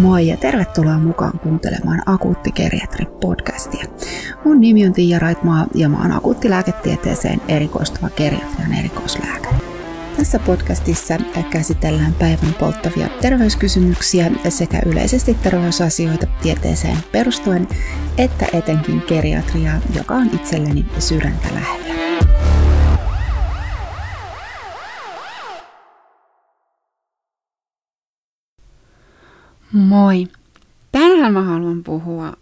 Moi ja tervetuloa mukaan kuuntelemaan Akuutti Geriatri-podcastia. Mun nimi on Tiia Raitmaa ja mä oon akuuttilääketieteeseen erikoistuva geriatrian erikoislääkäri. Tässä podcastissa käsitellään päivän polttavia terveyskysymyksiä sekä yleisesti terveysasioita tieteeseen perustuen, että etenkin geriatriaa, joka on itselleni sydäntä lähellä. Moi! Tänään mä haluan puhua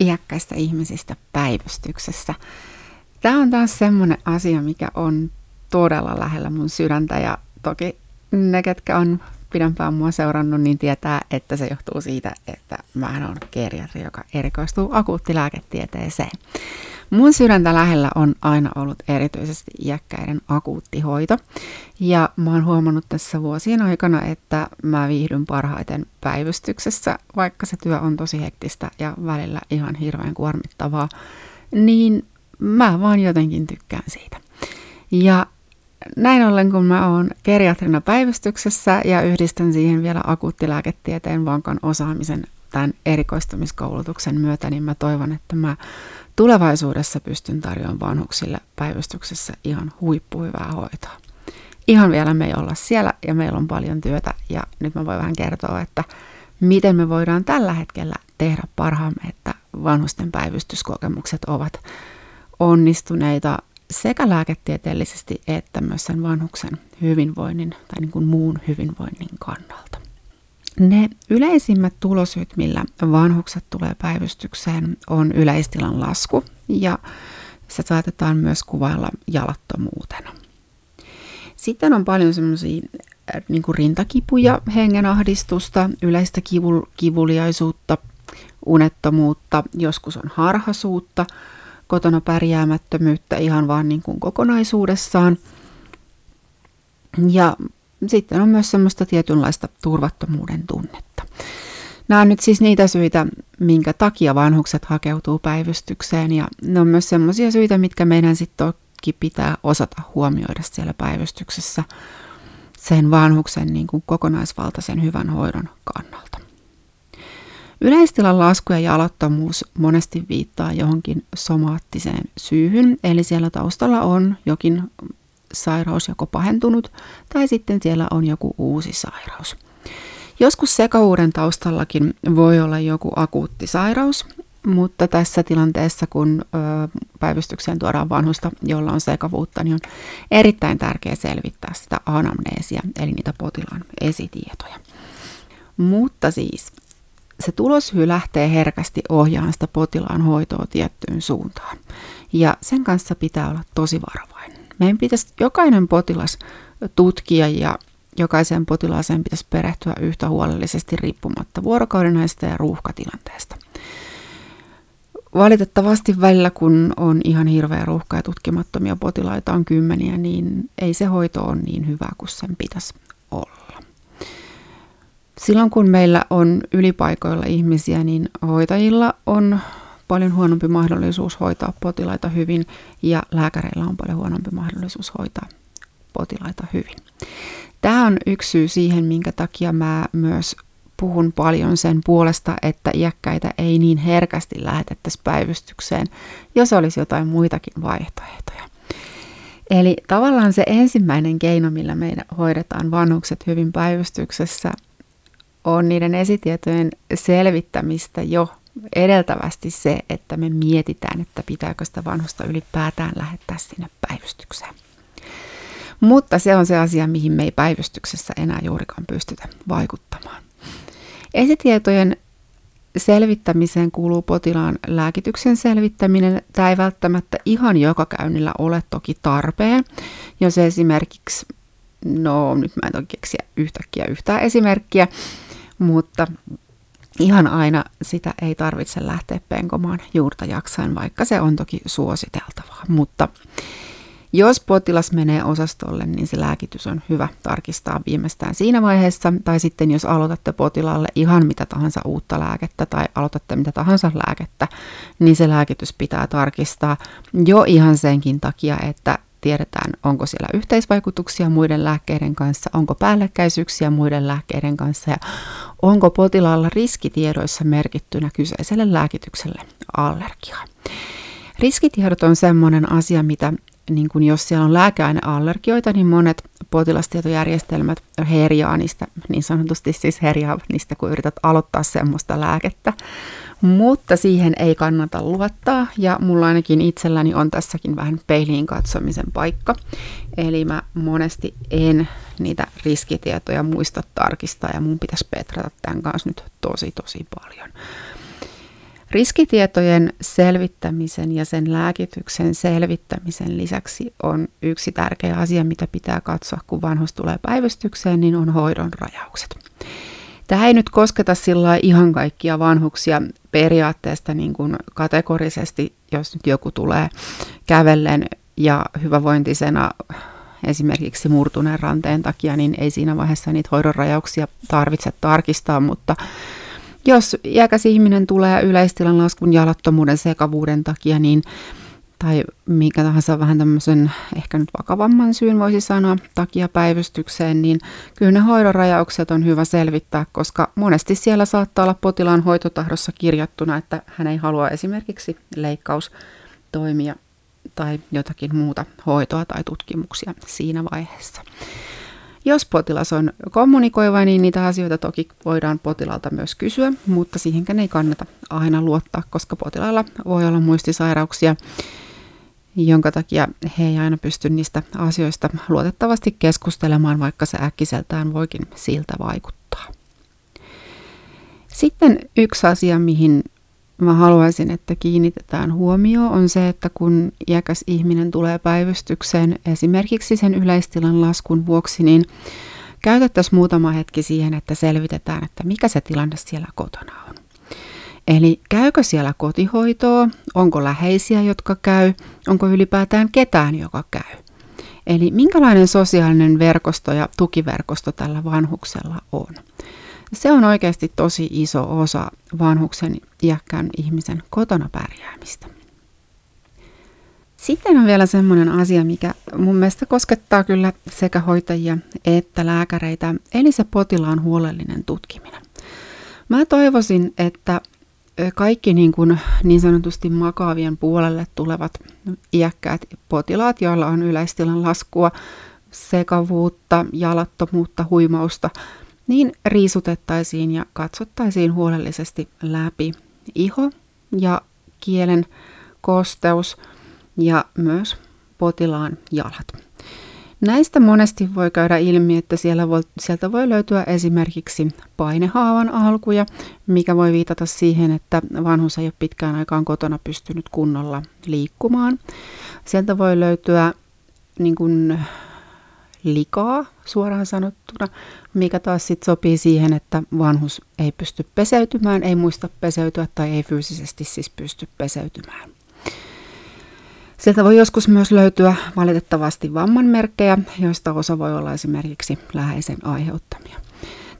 iäkkäistä ihmisistä päivystyksessä. Tämä on taas semmoinen asia, mikä on todella lähellä mun sydäntä ja toki ne, ketkä on pidempään mua seurannut, niin tietää, että se johtuu siitä, että mä oon geriatri, joka erikoistuu akuuttilääketieteeseen. Mun sydäntä lähellä on aina ollut erityisesti iäkkäiden akuuttihoito. Ja mä oon huomannut tässä vuosien aikana, että mä viihdyn parhaiten päivystyksessä, vaikka se työ on tosi hektistä ja välillä ihan hirveän kuormittavaa, niin mä vaan jotenkin tykkään siitä. Ja näin ollen, kun mä oon geriatrina päivystyksessä ja yhdistän siihen vielä akuuttilääketieteen vankan osaamisen tämän erikoistumiskoulutuksen myötä, niin mä toivon, että mä tulevaisuudessa pystyn tarjoamaan vanhuksille päivystyksessä ihan huippuhyvää hoitoa. Ihan vielä me ei olla siellä ja meillä on paljon työtä ja nyt mä voin vähän kertoa, että miten me voidaan tällä hetkellä tehdä parhaamme, että vanhusten päivystyskokemukset ovat onnistuneita sekä lääketieteellisesti että myös sen vanhuksen hyvinvoinnin tai niin kuin muun hyvinvoinnin kannalta. Ne yleisimmät tulosyyt, millä vanhukset tulee päivystykseen, on yleistilan lasku ja se saatetaan myös kuvailla jalattomuutena. Sitten on paljon semmoisia äh, niin rintakipuja, hengenahdistusta, yleistä kivul, kivuliaisuutta, unettomuutta, joskus on harhasuutta, kotona pärjäämättömyyttä ihan vaan niin kuin kokonaisuudessaan. Ja sitten on myös semmoista tietynlaista turvattomuuden tunnetta. Nämä on nyt siis niitä syitä, minkä takia vanhukset hakeutuu päivystykseen ja ne on myös semmoisia syitä, mitkä meidän sitten toki pitää osata huomioida siellä päivystyksessä sen vanhuksen niin kuin kokonaisvaltaisen hyvän hoidon kannalta. Yleistilan lasku ja jalattomuus monesti viittaa johonkin somaattiseen syyhyn, eli siellä taustalla on jokin sairaus joko pahentunut tai sitten siellä on joku uusi sairaus. Joskus sekavuuden taustallakin voi olla joku akuutti sairaus, mutta tässä tilanteessa, kun päivystykseen tuodaan vanhusta, jolla on sekavuutta, niin on erittäin tärkeää selvittää sitä anamneesia, eli niitä potilaan esitietoja. Mutta siis se tuloshyy lähtee herkästi ohjaamaan sitä potilaan hoitoa tiettyyn suuntaan. Ja sen kanssa pitää olla tosi varovainen. Meidän pitäisi jokainen potilas tutkia ja jokaiseen potilaaseen pitäisi perehtyä yhtä huolellisesti riippumatta vuorokauden ja ruuhkatilanteesta. Valitettavasti välillä, kun on ihan hirveä ruuhka ja tutkimattomia potilaita on kymmeniä, niin ei se hoito ole niin hyvä kuin sen pitäisi olla. Silloin kun meillä on ylipaikoilla ihmisiä, niin hoitajilla on paljon huonompi mahdollisuus hoitaa potilaita hyvin ja lääkäreillä on paljon huonompi mahdollisuus hoitaa potilaita hyvin. Tämä on yksi syy siihen, minkä takia mä myös puhun paljon sen puolesta, että iäkkäitä ei niin herkästi lähetettäisi päivystykseen, jos olisi jotain muitakin vaihtoehtoja. Eli tavallaan se ensimmäinen keino, millä meidän hoidetaan vanhukset hyvin päivystyksessä, on niiden esitietojen selvittämistä jo edeltävästi se, että me mietitään, että pitääkö sitä vanhusta ylipäätään lähettää sinne päivystykseen. Mutta se on se asia, mihin me ei päivystyksessä enää juurikaan pystytä vaikuttamaan. Esitietojen selvittämiseen kuuluu potilaan lääkityksen selvittäminen. Tämä ei välttämättä ihan joka käynnillä ole toki tarpeen. Jos esimerkiksi, no nyt mä en toki keksiä yhtäkkiä yhtään esimerkkiä, mutta ihan aina sitä ei tarvitse lähteä penkomaan juurta jaksain, vaikka se on toki suositeltavaa. Mutta jos potilas menee osastolle, niin se lääkitys on hyvä tarkistaa viimeistään siinä vaiheessa. Tai sitten jos aloitatte potilaalle ihan mitä tahansa uutta lääkettä tai aloitatte mitä tahansa lääkettä, niin se lääkitys pitää tarkistaa jo ihan senkin takia, että tiedetään, onko siellä yhteisvaikutuksia muiden lääkkeiden kanssa, onko päällekkäisyyksiä muiden lääkkeiden kanssa ja onko potilaalla riskitiedoissa merkittynä kyseiselle lääkitykselle allergiaa. Riskitiedot on sellainen asia, mitä niin kun jos siellä on lääkeaineallergioita, niin monet potilastietojärjestelmät herjaa niistä, niin sanotusti siis herjaa niistä, kun yrität aloittaa semmoista lääkettä. Mutta siihen ei kannata luottaa ja mulla ainakin itselläni on tässäkin vähän peiliin katsomisen paikka. Eli mä monesti en niitä riskitietoja muista tarkistaa ja mun pitäisi petrata tämän kanssa nyt tosi tosi paljon. Riskitietojen selvittämisen ja sen lääkityksen selvittämisen lisäksi on yksi tärkeä asia, mitä pitää katsoa, kun vanhus tulee päivystykseen, niin on hoidon rajaukset. Tämä ei nyt kosketa sillä ihan kaikkia vanhuksia periaatteesta niin kuin kategorisesti, jos nyt joku tulee kävellen ja hyvävointisena esimerkiksi murtuneen ranteen takia, niin ei siinä vaiheessa niitä hoidon rajauksia tarvitse tarkistaa, mutta jos iäkäs ihminen tulee yleistilan laskun jalattomuuden sekavuuden takia, niin tai mikä tahansa vähän tämmöisen ehkä nyt vakavamman syyn voisi sanoa takia päivystykseen, niin kyllä ne hoidonrajaukset on hyvä selvittää, koska monesti siellä saattaa olla potilaan hoitotahdossa kirjattuna, että hän ei halua esimerkiksi leikkaustoimia tai jotakin muuta hoitoa tai tutkimuksia siinä vaiheessa. Jos potilas on kommunikoiva, niin niitä asioita toki voidaan potilaalta myös kysyä, mutta siihenkään ei kannata aina luottaa, koska potilaalla voi olla muistisairauksia, jonka takia he ei aina pysty niistä asioista luotettavasti keskustelemaan, vaikka se äkkiseltään voikin siltä vaikuttaa. Sitten yksi asia, mihin mä haluaisin, että kiinnitetään huomioon, on se, että kun iäkäs ihminen tulee päivystykseen esimerkiksi sen yleistilan laskun vuoksi, niin käytettäisiin muutama hetki siihen, että selvitetään, että mikä se tilanne siellä kotona on. Eli käykö siellä kotihoitoa, onko läheisiä, jotka käy, onko ylipäätään ketään, joka käy. Eli minkälainen sosiaalinen verkosto ja tukiverkosto tällä vanhuksella on. Se on oikeasti tosi iso osa vanhuksen iäkkään ihmisen kotona pärjäämistä. Sitten on vielä semmoinen asia, mikä mun mielestä koskettaa kyllä sekä hoitajia että lääkäreitä, eli se potilaan huolellinen tutkiminen. Mä toivoisin, että kaikki niin, kuin niin sanotusti makaavien puolelle tulevat iäkkäät potilaat, joilla on yleistilan laskua, sekavuutta, jalattomuutta, huimausta, niin riisutettaisiin ja katsottaisiin huolellisesti läpi iho ja kielen kosteus ja myös potilaan jalat. Näistä monesti voi käydä ilmi, että siellä voi, sieltä voi löytyä esimerkiksi painehaavan alkuja, mikä voi viitata siihen, että vanhus ei ole pitkään aikaan kotona pystynyt kunnolla liikkumaan. Sieltä voi löytyä niin kuin, likaa suoraan sanottuna, mikä taas sit sopii siihen, että vanhus ei pysty peseytymään, ei muista peseytyä tai ei fyysisesti siis pysty peseytymään. Sieltä voi joskus myös löytyä valitettavasti vammanmerkkejä, joista osa voi olla esimerkiksi läheisen aiheuttamia.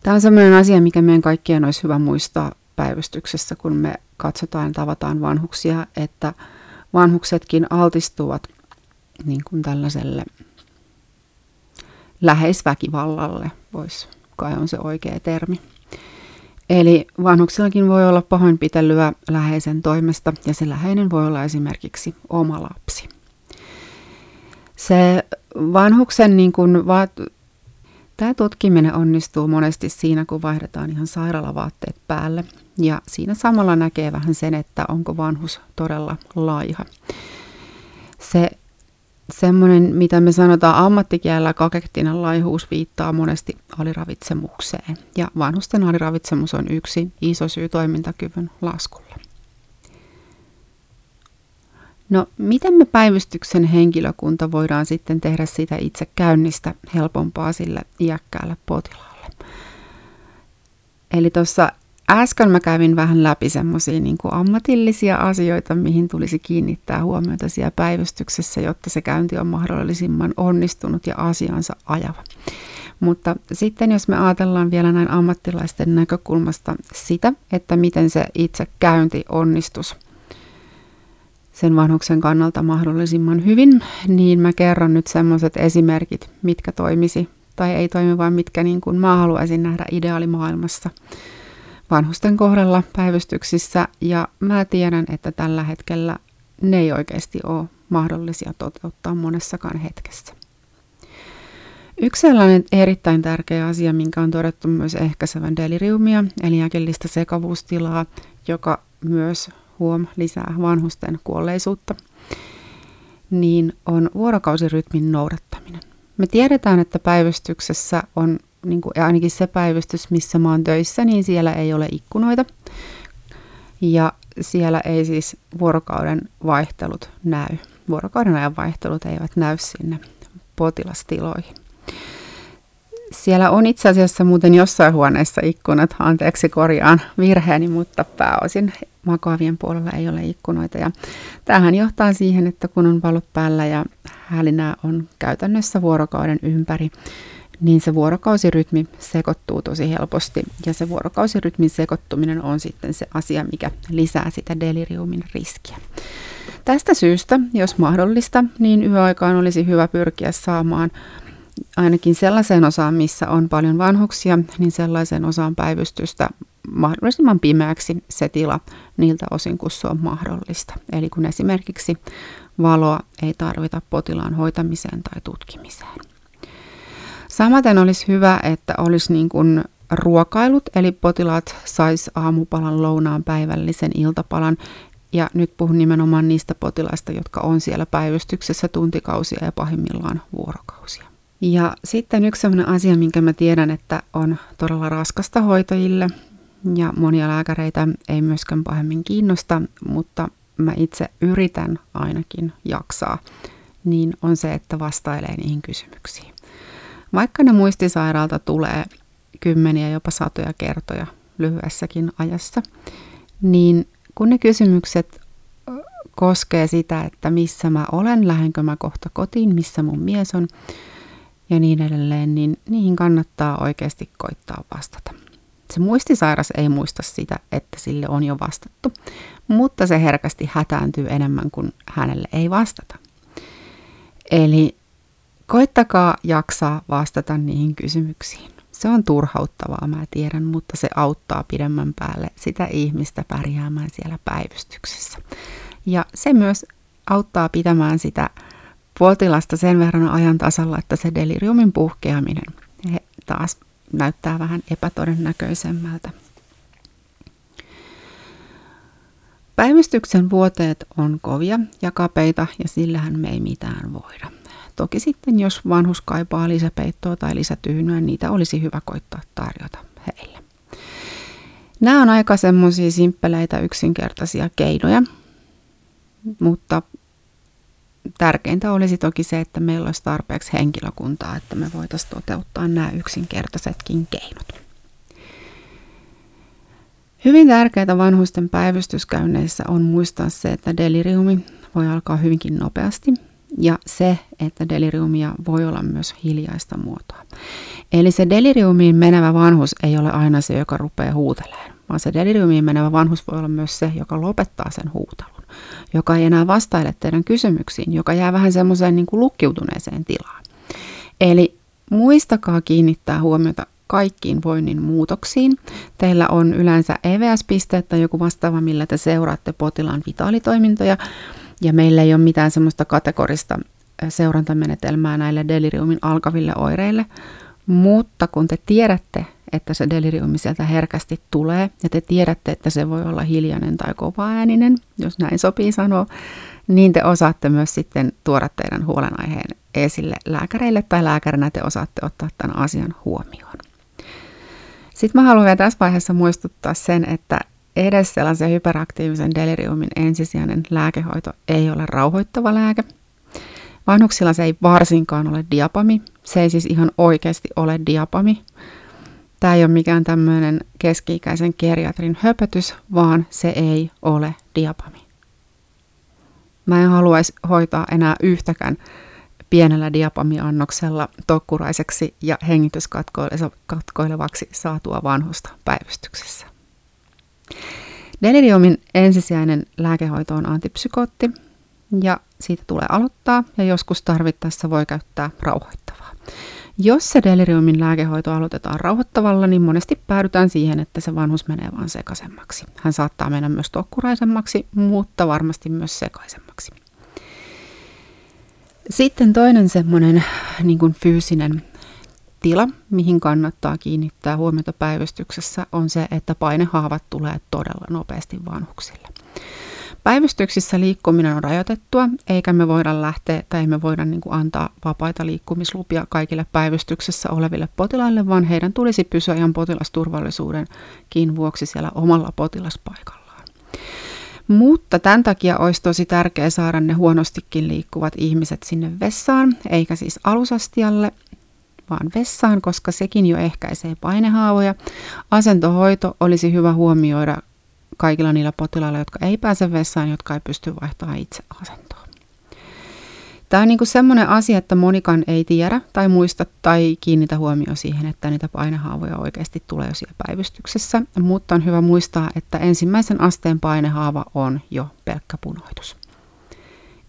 Tämä on sellainen asia, mikä meidän kaikkien olisi hyvä muistaa päivystyksessä, kun me katsotaan ja tavataan vanhuksia, että vanhuksetkin altistuvat niin kuin tällaiselle läheisväkivallalle, voisi kai on se oikea termi. Eli vanhuksillakin voi olla pahoinpitelyä läheisen toimesta ja se läheinen voi olla esimerkiksi oma lapsi. Se vanhuksen niin kuin vaat... Tämä tutkiminen onnistuu monesti siinä, kun vaihdetaan ihan sairaalavaatteet päälle. Ja siinä samalla näkee vähän sen, että onko vanhus todella laiha. Se semmoinen, mitä me sanotaan ammattikielellä kakektinen laihuus viittaa monesti aliravitsemukseen. Ja vanhusten aliravitsemus on yksi iso syy toimintakyvyn laskulle. No, miten me päivystyksen henkilökunta voidaan sitten tehdä sitä itse käynnistä helpompaa sille iäkkäälle potilaalle? Eli tuossa Äsken mä kävin vähän läpi semmoisia niin ammatillisia asioita, mihin tulisi kiinnittää huomiota siellä päivystyksessä, jotta se käynti on mahdollisimman onnistunut ja asiansa ajava. Mutta sitten jos me ajatellaan vielä näin ammattilaisten näkökulmasta sitä, että miten se itse käynti onnistus sen vanhuksen kannalta mahdollisimman hyvin, niin mä kerron nyt semmoiset esimerkit, mitkä toimisi tai ei toimi, vaan mitkä niin kuin mä haluaisin nähdä ideaalimaailmassa vanhusten kohdalla päivystyksissä. Ja mä tiedän, että tällä hetkellä ne ei oikeasti ole mahdollisia toteuttaa monessakaan hetkessä. Yksi sellainen erittäin tärkeä asia, minkä on todettu myös ehkäisevän deliriumia, eli äkillistä sekavuustilaa, joka myös huom lisää vanhusten kuolleisuutta, niin on vuorokausirytmin noudattaminen. Me tiedetään, että päivystyksessä on, niin kuin ainakin se päivystys, missä mä oon töissä, niin siellä ei ole ikkunoita. Ja siellä ei siis vuorokauden vaihtelut näy. Vuorokauden ajan vaihtelut eivät näy sinne potilastiloihin. Siellä on itse asiassa muuten jossain huoneessa ikkunat, anteeksi korjaan virheeni, mutta pääosin makoavien puolella ei ole ikkunoita. Ja tämähän johtaa siihen, että kun on valot päällä ja hälinää on käytännössä vuorokauden ympäri, niin se vuorokausirytmi sekoittuu tosi helposti. Ja se vuorokausirytmin sekoittuminen on sitten se asia, mikä lisää sitä deliriumin riskiä. Tästä syystä, jos mahdollista, niin yöaikaan olisi hyvä pyrkiä saamaan ainakin sellaiseen osaan, missä on paljon vanhuksia, niin sellaiseen osaan päivystystä mahdollisimman pimeäksi se tila niiltä osin, kun se on mahdollista. Eli kun esimerkiksi valoa ei tarvita potilaan hoitamiseen tai tutkimiseen. Samaten olisi hyvä, että olisi niin kuin ruokailut, eli potilaat sais aamupalan, lounaan, päivällisen, iltapalan. Ja nyt puhun nimenomaan niistä potilaista, jotka on siellä päivystyksessä tuntikausia ja pahimmillaan vuorokausia. Ja sitten yksi sellainen asia, minkä mä tiedän, että on todella raskasta hoitajille ja monia lääkäreitä ei myöskään pahemmin kiinnosta, mutta mä itse yritän ainakin jaksaa, niin on se, että vastailee niihin kysymyksiin. Vaikka ne muistisairaalta tulee kymmeniä, jopa satoja kertoja lyhyessäkin ajassa, niin kun ne kysymykset koskee sitä, että missä mä olen, lähdenkö mä kohta kotiin, missä mun mies on ja niin edelleen, niin niihin kannattaa oikeasti koittaa vastata. Se muistisairas ei muista sitä, että sille on jo vastattu, mutta se herkästi hätääntyy enemmän kuin hänelle ei vastata. Eli koittakaa jaksaa vastata niihin kysymyksiin. Se on turhauttavaa, mä tiedän, mutta se auttaa pidemmän päälle sitä ihmistä pärjäämään siellä päivystyksessä. Ja se myös auttaa pitämään sitä potilasta sen verran ajan tasalla, että se deliriumin puhkeaminen taas näyttää vähän epätodennäköisemmältä. Päivystyksen vuoteet on kovia ja kapeita ja sillähän me ei mitään voida. Toki sitten, jos vanhus kaipaa lisäpeittoa tai lisätyynyä, niitä olisi hyvä koittaa tarjota heille. Nämä on aika semmoisia simppeleitä, yksinkertaisia keinoja, mutta tärkeintä olisi toki se, että meillä olisi tarpeeksi henkilökuntaa, että me voitaisiin toteuttaa nämä yksinkertaisetkin keinot. Hyvin tärkeää vanhusten päivystyskäynneissä on muistaa se, että deliriumi voi alkaa hyvinkin nopeasti ja se, että deliriumia voi olla myös hiljaista muotoa. Eli se deliriumiin menevä vanhus ei ole aina se, joka rupeaa huutelemaan, vaan se deliriumiin menevä vanhus voi olla myös se, joka lopettaa sen huutelun, joka ei enää vastaile teidän kysymyksiin, joka jää vähän semmoiseen niin kuin lukkiutuneeseen tilaan. Eli muistakaa kiinnittää huomiota kaikkiin voinnin muutoksiin. Teillä on yleensä EVS-piste tai joku vastaava, millä te seuraatte potilaan vitaalitoimintoja, ja meillä ei ole mitään semmoista kategorista seurantamenetelmää näille deliriumin alkaville oireille, mutta kun te tiedätte, että se deliriumi sieltä herkästi tulee, ja te tiedätte, että se voi olla hiljainen tai ääninen, jos näin sopii sanoa, niin te osaatte myös sitten tuoda teidän huolenaiheen esille lääkäreille, tai lääkärinä te osaatte ottaa tämän asian huomioon. Sitten mä haluan vielä tässä vaiheessa muistuttaa sen, että edes sellaisen hyperaktiivisen deliriumin ensisijainen lääkehoito ei ole rauhoittava lääke. Vanhuksilla se ei varsinkaan ole diapami. Se ei siis ihan oikeasti ole diapami. Tämä ei ole mikään tämmöinen keski-ikäisen geriatrin höpötys, vaan se ei ole diapami. Mä en haluaisi hoitaa enää yhtäkään pienellä diapamiannoksella tokkuraiseksi ja hengityskatkoilevaksi saatua vanhusta päivystyksessä. Deliriumin ensisijainen lääkehoito on antipsykootti, ja siitä tulee aloittaa ja joskus tarvittaessa voi käyttää rauhoittavaa. Jos se deliriumin lääkehoito aloitetaan rauhoittavalla, niin monesti päädytään siihen, että se vanhus menee vaan sekaisemmaksi. Hän saattaa mennä myös tokkuraisemmaksi, mutta varmasti myös sekaisemmaksi. Sitten toinen semmoinen niin kuin fyysinen tila, mihin kannattaa kiinnittää huomiota päivystyksessä, on se, että painehaavat tulee todella nopeasti vanhuksille. Päivystyksissä liikkuminen on rajoitettua, eikä me voida lähteä tai me voida niin kuin antaa vapaita liikkumislupia kaikille päivystyksessä oleville potilaille, vaan heidän tulisi pysyä ihan potilasturvallisuudenkin vuoksi siellä omalla potilaspaikallaan. Mutta tämän takia olisi tosi tärkeää saada ne huonostikin liikkuvat ihmiset sinne vessaan, eikä siis alusastialle, vaan vessaan, koska sekin jo ehkäisee painehaavoja. Asentohoito olisi hyvä huomioida kaikilla niillä potilailla, jotka ei pääse vessaan, jotka ei pysty vaihtamaan itse asentoa. Tämä on niin kuin semmoinen asia, että monikan ei tiedä tai muista tai kiinnitä huomioon siihen, että niitä painehaavoja oikeasti tulee jo siellä päivystyksessä, mutta on hyvä muistaa, että ensimmäisen asteen painehaava on jo pelkkä punoitus.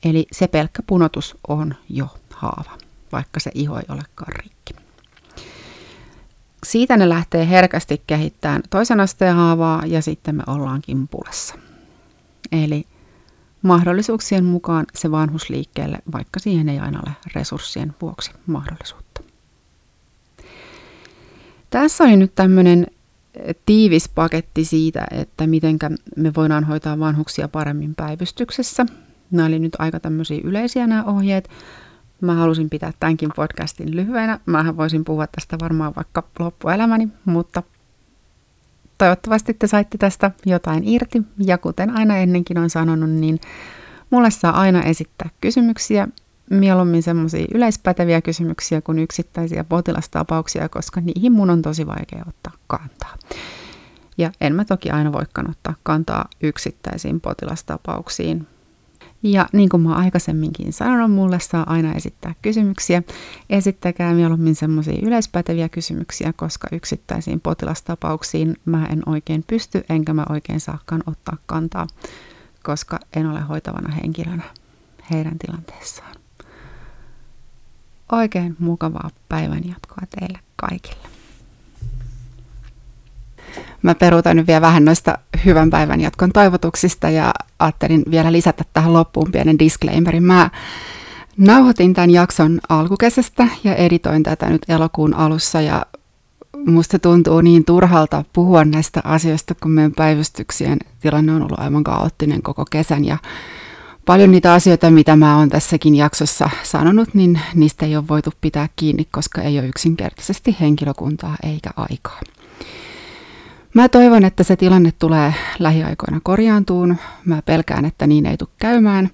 Eli se pelkkä punotus on jo haava, vaikka se iho ei olekaan rikki siitä ne lähtee herkästi kehittämään toisen asteen haavaa ja sitten me ollaankin pulessa. Eli mahdollisuuksien mukaan se vanhus liikkeelle, vaikka siihen ei aina ole resurssien vuoksi mahdollisuutta. Tässä oli nyt tämmöinen tiivis paketti siitä, että miten me voidaan hoitaa vanhuksia paremmin päivystyksessä. Nämä oli nyt aika tämmöisiä yleisiä nämä ohjeet, Mä halusin pitää tämänkin podcastin lyhyenä. Mähän voisin puhua tästä varmaan vaikka loppuelämäni, mutta toivottavasti te saitte tästä jotain irti. Ja kuten aina ennenkin on sanonut, niin mulle saa aina esittää kysymyksiä, mieluummin semmoisia yleispäteviä kysymyksiä kuin yksittäisiä potilastapauksia, koska niihin mun on tosi vaikea ottaa kantaa. Ja en mä toki aina voikaan ottaa kantaa yksittäisiin potilastapauksiin, ja niin kuin mä aikaisemminkin sanonut, mulle saa aina esittää kysymyksiä. Esittäkää mieluummin semmoisia yleispäteviä kysymyksiä, koska yksittäisiin potilastapauksiin mä en oikein pysty, enkä mä oikein saakaan ottaa kantaa, koska en ole hoitavana henkilönä heidän tilanteessaan. Oikein mukavaa päivänjatkoa teille kaikille. Mä peruutan nyt vielä vähän noista hyvän päivän jatkon toivotuksista ja ajattelin vielä lisätä tähän loppuun pienen disclaimerin. Mä nauhoitin tämän jakson alkukesästä ja editoin tätä nyt elokuun alussa ja musta tuntuu niin turhalta puhua näistä asioista, kun meidän päivystyksien tilanne on ollut aivan kaoottinen koko kesän ja paljon niitä asioita, mitä mä oon tässäkin jaksossa sanonut, niin niistä ei ole voitu pitää kiinni, koska ei ole yksinkertaisesti henkilökuntaa eikä aikaa. Mä toivon, että se tilanne tulee lähiaikoina korjaantuun. Mä pelkään, että niin ei tule käymään.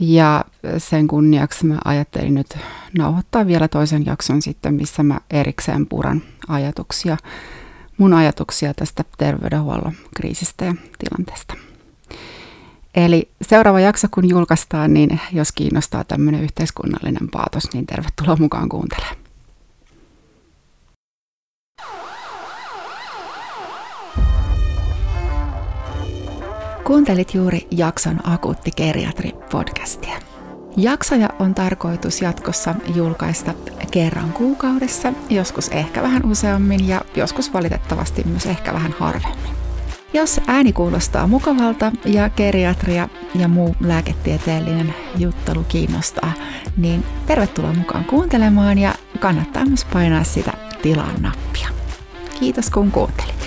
Ja sen kunniaksi mä ajattelin nyt nauhoittaa vielä toisen jakson sitten, missä mä erikseen puran ajatuksia, mun ajatuksia tästä terveydenhuollon kriisistä ja tilanteesta. Eli seuraava jakso kun julkaistaan, niin jos kiinnostaa tämmöinen yhteiskunnallinen paatos, niin tervetuloa mukaan kuuntelemaan. Kuuntelit juuri jakson Akuutti Geriatri-podcastia. Jaksoja on tarkoitus jatkossa julkaista kerran kuukaudessa, joskus ehkä vähän useammin ja joskus valitettavasti myös ehkä vähän harvemmin. Jos ääni kuulostaa mukavalta ja geriatria ja muu lääketieteellinen juttelu kiinnostaa, niin tervetuloa mukaan kuuntelemaan ja kannattaa myös painaa sitä tilan nappia. Kiitos kun kuuntelit.